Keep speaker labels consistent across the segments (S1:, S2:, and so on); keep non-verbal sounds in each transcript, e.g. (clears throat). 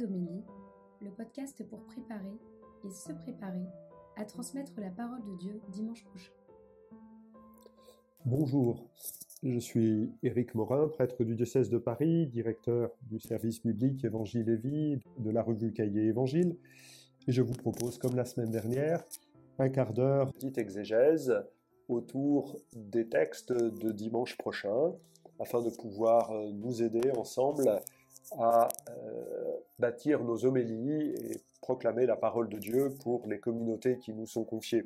S1: Homélie, le podcast pour préparer et se préparer à transmettre la parole de Dieu dimanche prochain.
S2: Bonjour, je suis Éric Morin, prêtre du diocèse de Paris, directeur du service biblique Évangile et Vie de la revue Cahier Évangile, et je vous propose, comme la semaine dernière, un quart d'heure dite exégèse autour des textes de dimanche prochain, afin de pouvoir nous aider ensemble à euh, bâtir nos homélies et proclamer la parole de Dieu pour les communautés qui nous sont confiées.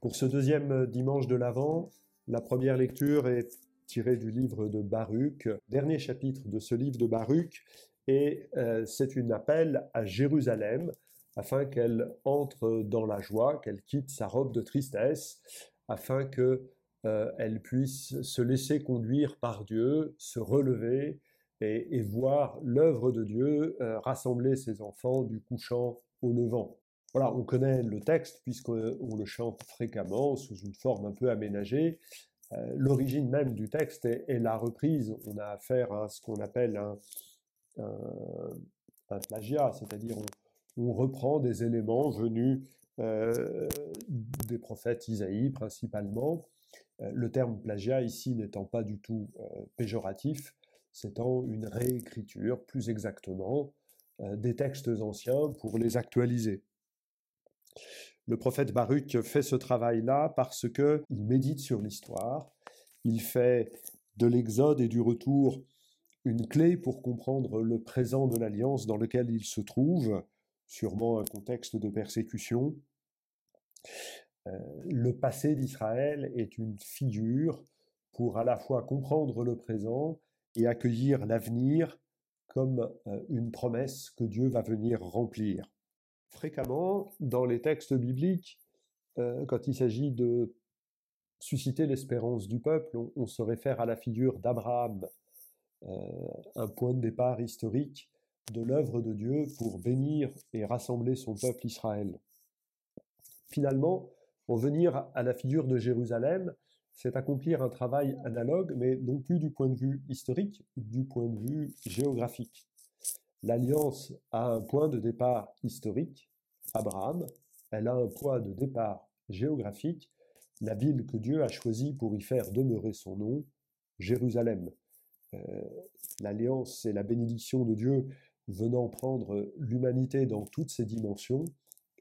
S2: Pour ce deuxième dimanche de l'Avent, la première lecture est tirée du livre de Baruch, dernier chapitre de ce livre de Baruch, et euh, c'est une appel à Jérusalem afin qu'elle entre dans la joie, qu'elle quitte sa robe de tristesse, afin que euh, elle puisse se laisser conduire par Dieu, se relever et, voir l'œuvre de Dieu euh, rassembler ses enfants du couchant au levant. Voilà, on connaît le texte puisqu'on le chante fréquemment sous une forme un peu aménagée. Euh, l'origine même du texte est, la reprise. On a affaire à ce qu'on appelle un, plagiat, c'est-à-dire on, reprend des éléments venus euh, des prophètes Isaïe principalement. le terme plagiat ici n'étant pas du tout péjoratif, c'est une réécriture, plus exactement, euh, des textes anciens pour les actualiser. Le prophète Baruch fait ce travail-là parce qu'il médite sur l'histoire, il fait de l'Exode et du retour une clé pour comprendre le présent de l'alliance dans lequel il se trouve, sûrement un contexte de persécution. Euh, le passé d'Israël est une figure pour à la fois comprendre le présent accueillir l'avenir comme une promesse que Dieu va venir remplir. Fréquemment, dans les textes bibliques, quand il s'agit de susciter l'espérance du peuple, on, se réfère à la figure d'Abraham, un point de départ historique de l'œuvre de Dieu pour bénir et rassembler son peuple Israël. Finalement, pour venir à la figure de Jérusalem, c'est accomplir un travail analogue, mais non plus du point de vue historique, du point de vue géographique. L'alliance a un point de départ historique, Abraham, elle a un point de départ géographique, la ville que Dieu a choisie pour y faire demeurer son nom, Jérusalem. Euh, l'alliance, c'est la bénédiction de Dieu venant prendre l'humanité dans toutes ses dimensions.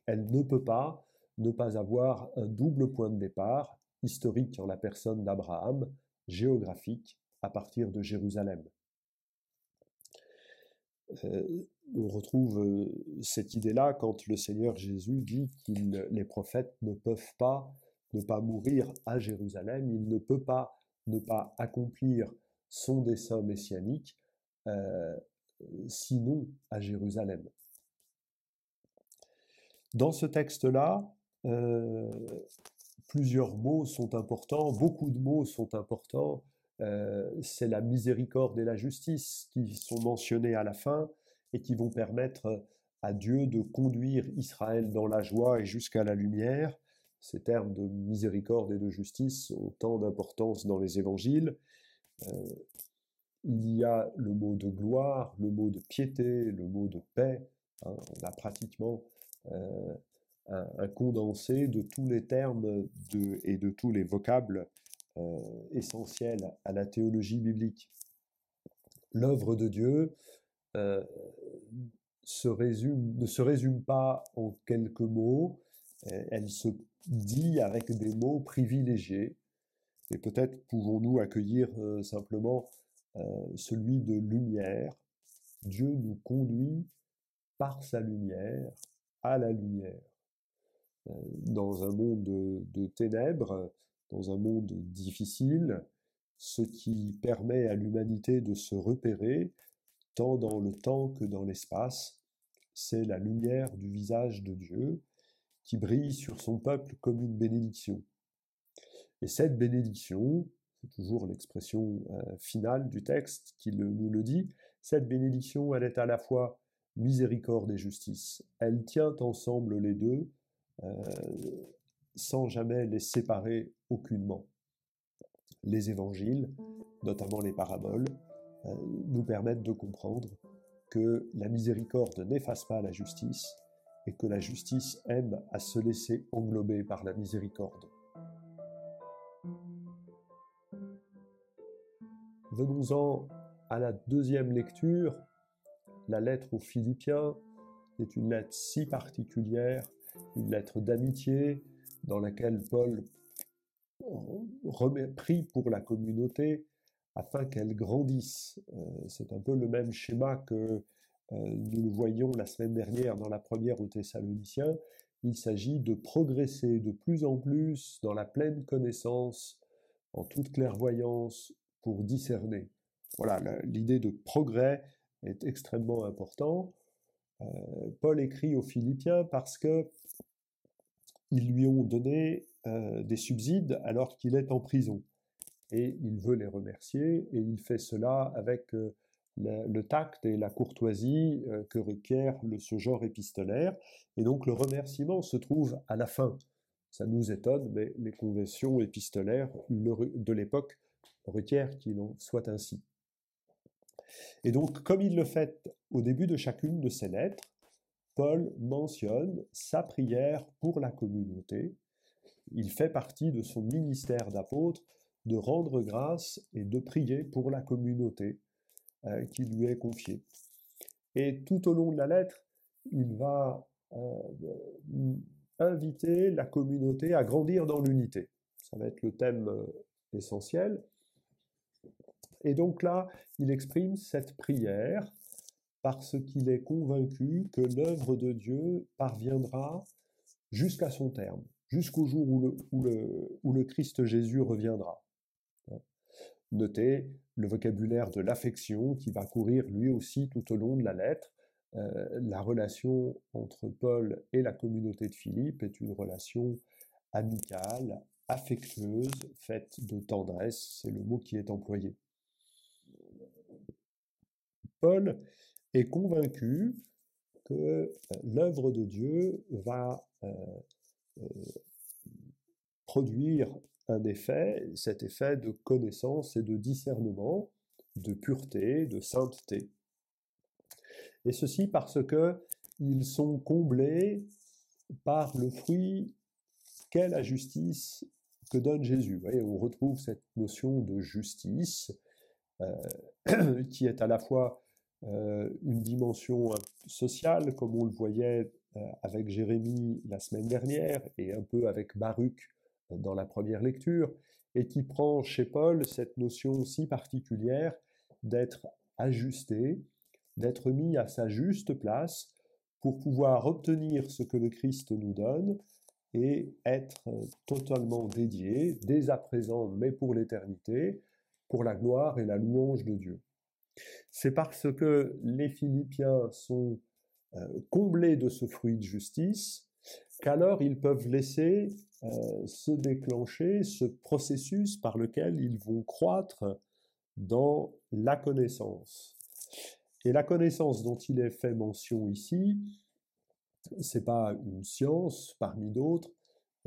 S2: Elle ne peut pas ne pas avoir un double point de départ, historique en la personne d'Abraham, géographique à partir de Jérusalem. Euh, on retrouve euh, cette idée-là quand le Seigneur Jésus dit que les prophètes ne peuvent pas ne pas mourir à Jérusalem, il ne peut pas ne pas accomplir son dessein messianique euh, sinon à Jérusalem. Dans ce texte-là, plusieurs mots sont importants, beaucoup de mots sont importants. Euh, c'est la miséricorde et la justice qui sont mentionnés à la fin et qui vont permettre à Dieu de conduire Israël dans la joie et jusqu'à la lumière. Ces termes de miséricorde et de justice ont tant d'importance dans les évangiles. Euh, il y a le mot de gloire, le mot de piété, le mot de paix. Hein. on a pratiquement euh, un, condensé de tous les termes et de tous les vocables euh, essentiels à la théologie biblique. L'œuvre de Dieu euh, ne se résume pas en quelques mots, elle se dit avec des mots privilégiés. Et peut-être pouvons-nous accueillir euh, simplement celui de lumière. Dieu nous conduit par sa lumière à la lumière. Euh, dans un monde de, ténèbres, dans un monde difficile, ce qui permet à l'humanité de se repérer, tant dans le temps que dans l'espace, c'est la lumière du visage de Dieu qui brille sur son peuple comme une bénédiction. Et cette bénédiction, c'est toujours l'expression euh, finale du texte qui nous le dit, cette bénédiction, elle est à la fois miséricorde et justice. Elle tient ensemble les deux sans jamais les séparer aucunement. Les évangiles, notamment les paraboles, euh, nous permettent de comprendre que la miséricorde n'efface pas la justice et que la justice aime à se laisser englober par la miséricorde. Venons-en à la deuxième lecture, la lettre aux Philippiens est une lettre si particulière, une lettre d'amitié dans laquelle Paul prie pour la communauté afin qu'elle grandisse. Euh, c'est un peu le même schéma que euh, nous le voyions la semaine dernière dans la première aux Thessaloniciens. Il s'agit de progresser de plus en plus dans la pleine connaissance, en toute clairvoyance, pour discerner. Voilà, l'idée de progrès est extrêmement important. Euh, Paul écrit aux Philippiens parce que ils lui ont donné euh, des subsides alors qu'il est en prison. Et il veut les remercier, et il fait cela avec euh, le, tact et la courtoisie que requiert ce genre épistolaire. Et donc le remerciement se trouve à la fin. Ça nous étonne, mais les conventions épistolaires de l'époque requièrent qu'il en soit ainsi. Et donc, comme il le fait au début de chacune de ses lettres, Paul mentionne sa prière pour la communauté. Il fait partie de son ministère d'apôtre de rendre grâce et de prier pour la communauté euh, qui lui est confiée. Et tout au long de la lettre, il va euh, inviter la communauté à grandir dans l'unité. Ça va être le thème euh, essentiel. Et donc là, il exprime cette prière parce qu'il est convaincu que l'œuvre de Dieu parviendra jusqu'à son terme, jusqu'au jour où le, Christ Jésus reviendra. Notez le vocabulaire de l'affection qui va courir lui aussi tout au long de la lettre. Euh, la relation entre Paul et la communauté de Philippe est une relation amicale, affectueuse, faite de tendresse, c'est le mot qui est employé. Paul est convaincu que euh, l'œuvre de Dieu va euh, euh, produire un effet, cet effet de connaissance et de discernement, de pureté, de sainteté. Et ceci parce que ils sont comblés par le fruit qu'est la justice que donne Jésus. Vous voyez, on retrouve cette notion de justice (clears throat) qui est à la fois une dimension sociale, comme on le voyait euh, avec Jérémie la semaine dernière et un peu avec Baruch euh, dans la première lecture, et qui prend chez Paul cette notion si particulière d'être ajusté, d'être mis à sa juste place pour pouvoir obtenir ce que le Christ nous donne et être totalement dédié, dès à présent, mais pour l'éternité, pour la gloire et la louange de Dieu. C'est parce que les Philippiens sont euh, comblés de ce fruit de justice qu'alors ils peuvent laisser euh, se déclencher ce processus par lequel ils vont croître dans la connaissance. Et la connaissance dont il est fait mention ici, c'est pas une science parmi d'autres.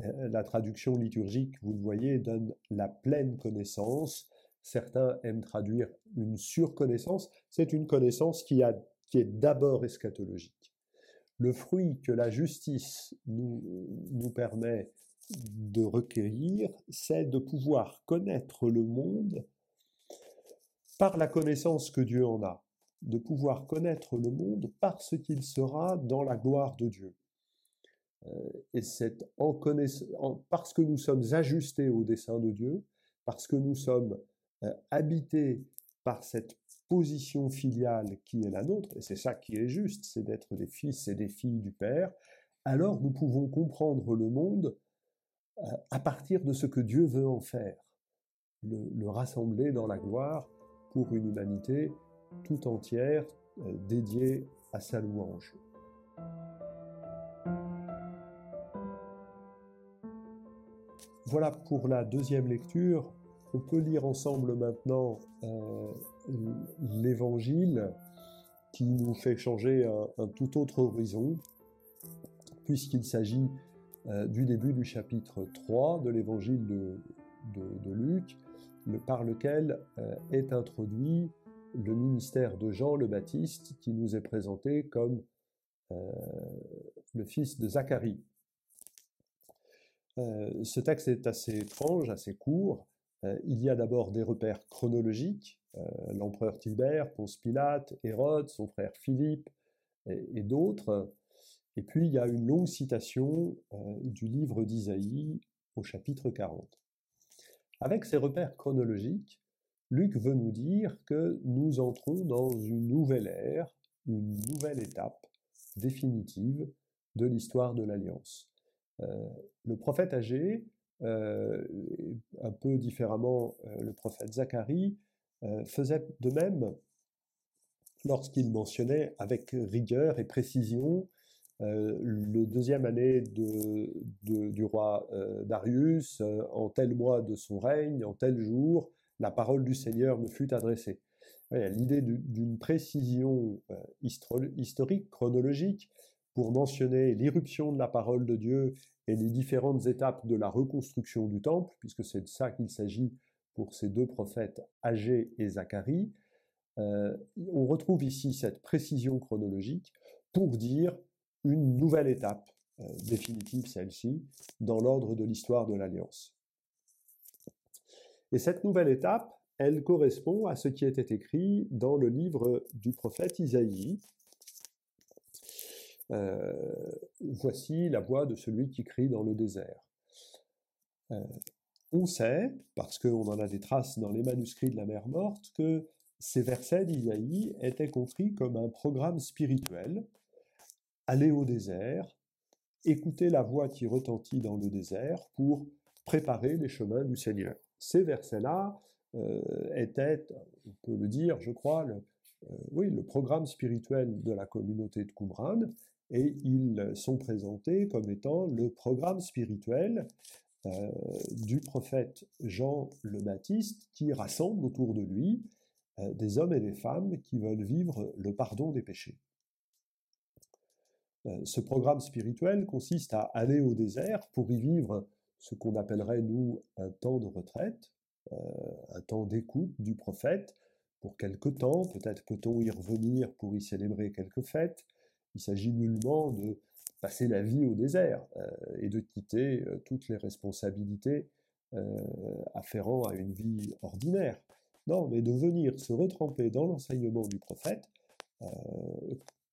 S2: Euh, la traduction liturgique, vous le voyez, donne la pleine connaissance, Certains aiment traduire une surconnaissance. C'est une connaissance qui, est d'abord eschatologique. Le fruit que la justice nous, permet de recueillir, c'est de pouvoir connaître le monde par la connaissance que Dieu en a, de pouvoir connaître le monde parce qu'il sera dans la gloire de Dieu. Euh, et c'est parce que nous sommes ajustés au dessein de Dieu, parce que nous sommes euh, habité par cette position filiale qui est la nôtre, et c'est ça qui est juste, c'est d'être des fils et des filles du Père, alors nous pouvons comprendre le monde euh, à partir de ce que Dieu veut en faire, le, rassembler dans la gloire pour une humanité tout entière euh, dédiée à sa louange. Voilà pour la deuxième lecture. On peut lire ensemble maintenant euh, l'évangile qui nous fait changer un, tout autre horizon, puisqu'il s'agit euh, du début du chapitre 3 de l'évangile de, Luc, par lequel euh, est introduit le ministère de Jean le Baptiste qui nous est présenté comme le fils de Zacharie. ce texte est assez étrange, assez court. Il y a d'abord des repères chronologiques, l'empereur Tibère, Ponce Pilate, Hérode, son frère Philippe et d'autres. Et puis il y a une longue citation du livre d'Isaïe au chapitre 40. Avec ces repères chronologiques, Luc veut nous dire que nous entrons dans une nouvelle ère, une nouvelle étape définitive de l'histoire de l'Alliance. Euh, le prophète âgé, euh, un peu différemment euh, le prophète Zacharie, faisait de même lorsqu'il mentionnait avec rigueur et précision le deuxième année du roi Darius, en tel mois de son règne, en tel jour, la parole du Seigneur me fut adressée. L'idée d'une précision historique, chronologique, pour mentionner l'irruption de la parole de Dieu et les différentes étapes de la reconstruction du temple, puisque c'est de ça qu'il s'agit pour ces deux prophètes, Agé et Zacharie. on retrouve ici cette précision chronologique pour dire une nouvelle étape, euh, définitive celle-ci, dans l'ordre de l'histoire de l'Alliance. Et cette nouvelle étape, elle correspond à ce qui était écrit dans le livre du prophète Isaïe. Euh, voici la voix de celui qui crie dans le désert. Euh, on sait, parce qu'on en a des traces dans les manuscrits de la mer morte, que ces versets d'Isaïe étaient compris comme un programme spirituel aller au désert, écouter la voix qui retentit dans le désert pour préparer les chemins du Seigneur. Ces versets-là euh, étaient, on peut le dire, je crois, le, oui, le programme spirituel de la communauté de Qumran, et ils sont présentés comme étant le programme spirituel euh, du prophète Jean le Baptiste qui rassemble autour de lui des hommes et des femmes qui veulent vivre le pardon des péchés. Euh, ce programme spirituel consiste à aller au désert pour y vivre ce qu'on appellerait, nous, un temps de retraite, euh, un temps d'écoute du prophète, pour quelque temps, peut-être peut-on y revenir pour y célébrer quelques fêtes. Il s'agit nullement de passer la vie au désert euh, et de quitter toutes les responsabilités afférentes à une vie ordinaire. Non, mais de venir se retremper dans l'enseignement du prophète,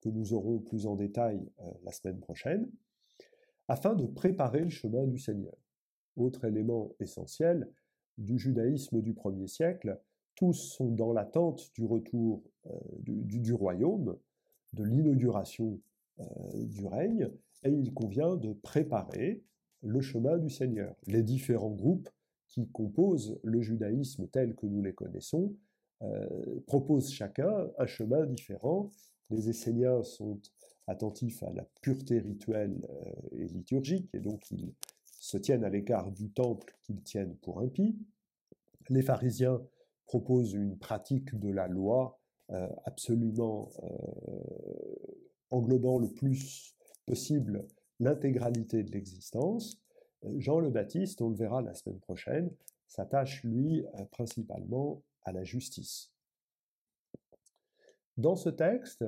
S2: que nous aurons plus en détail euh, la semaine prochaine, afin de préparer le chemin du Seigneur. Autre élément essentiel du judaïsme du premier siècle, tous sont dans l'attente du retour euh, du, royaume, de l'inauguration euh, du règne, et il convient de préparer le chemin du Seigneur. Les différents groupes qui composent le judaïsme tel que nous les connaissons proposent chacun un chemin différent les Esséniens sont attentifs à la pureté rituelle euh, et liturgique, et donc ils se tiennent à l'écart du temple qu'ils tiennent pour impie. Les pharisiens proposent une pratique de la loi euh, absolument euh, englobant le plus possible l'intégralité de l'existence. Jean le Baptiste, on le verra la semaine prochaine, s'attache lui principalement à la justice. Dans ce texte,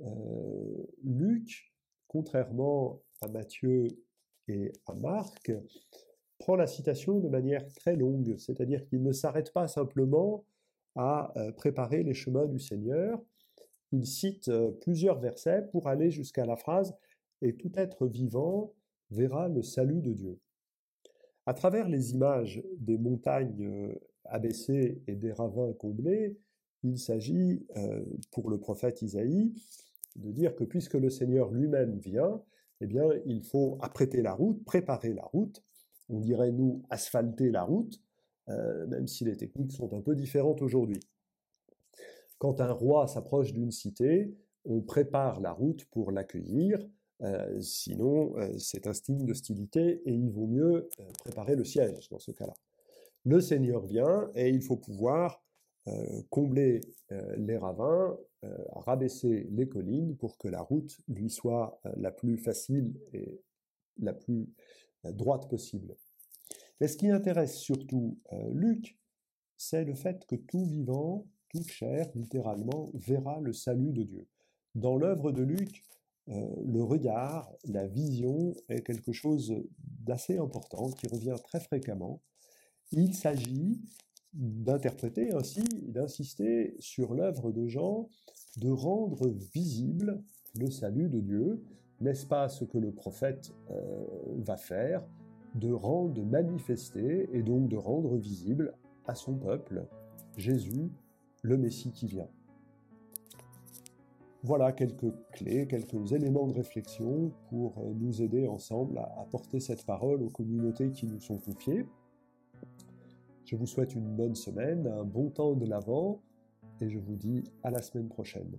S2: euh, Luc, contrairement à Matthieu et à Marc, prend la citation de manière très longue, c'est-à-dire qu'il ne s'arrête pas simplement à euh, préparer les chemins du Seigneur, il cite euh, plusieurs versets pour aller jusqu'à la phrase Et tout être vivant verra le salut de Dieu. À travers les images des montagnes abaissées et des ravins comblés, il s'agit, euh, pour le prophète Isaïe, de dire que puisque le Seigneur lui-même vient, eh bien, il faut apprêter la route, préparer la route. On dirait, nous, asphalter la route, euh, même si les techniques sont un peu différentes aujourd'hui. Quand un roi s'approche d'une cité, on prépare la route pour l'accueillir, euh, sinon c'est un signe d'hostilité et il vaut mieux préparer le siège dans ce cas-là. Le Seigneur vient et il faut pouvoir euh, combler euh, les ravins, euh, rabaisser les collines pour que la route lui soit la plus facile et la plus droite possible. Mais ce qui intéresse surtout Luc, c'est le fait que tout vivant toute chair, littéralement, verra le salut de Dieu. Dans l'œuvre de Luc, euh, le regard, la vision est quelque chose d'assez important qui revient très fréquemment. Il s'agit d'interpréter ainsi, d'insister sur l'œuvre de Jean, de rendre visible le salut de Dieu. N'est-ce pas ce que le prophète euh, va faire? De rendre, de manifester et donc de rendre visible à son peuple Jésus, le Messie qui vient. Voilà quelques clés, quelques éléments de réflexion pour euh, nous aider ensemble à apporter cette parole aux communautés qui nous sont confiées. Je vous souhaite une bonne semaine, un bon temps de l'Avent, et je vous dis à la semaine prochaine.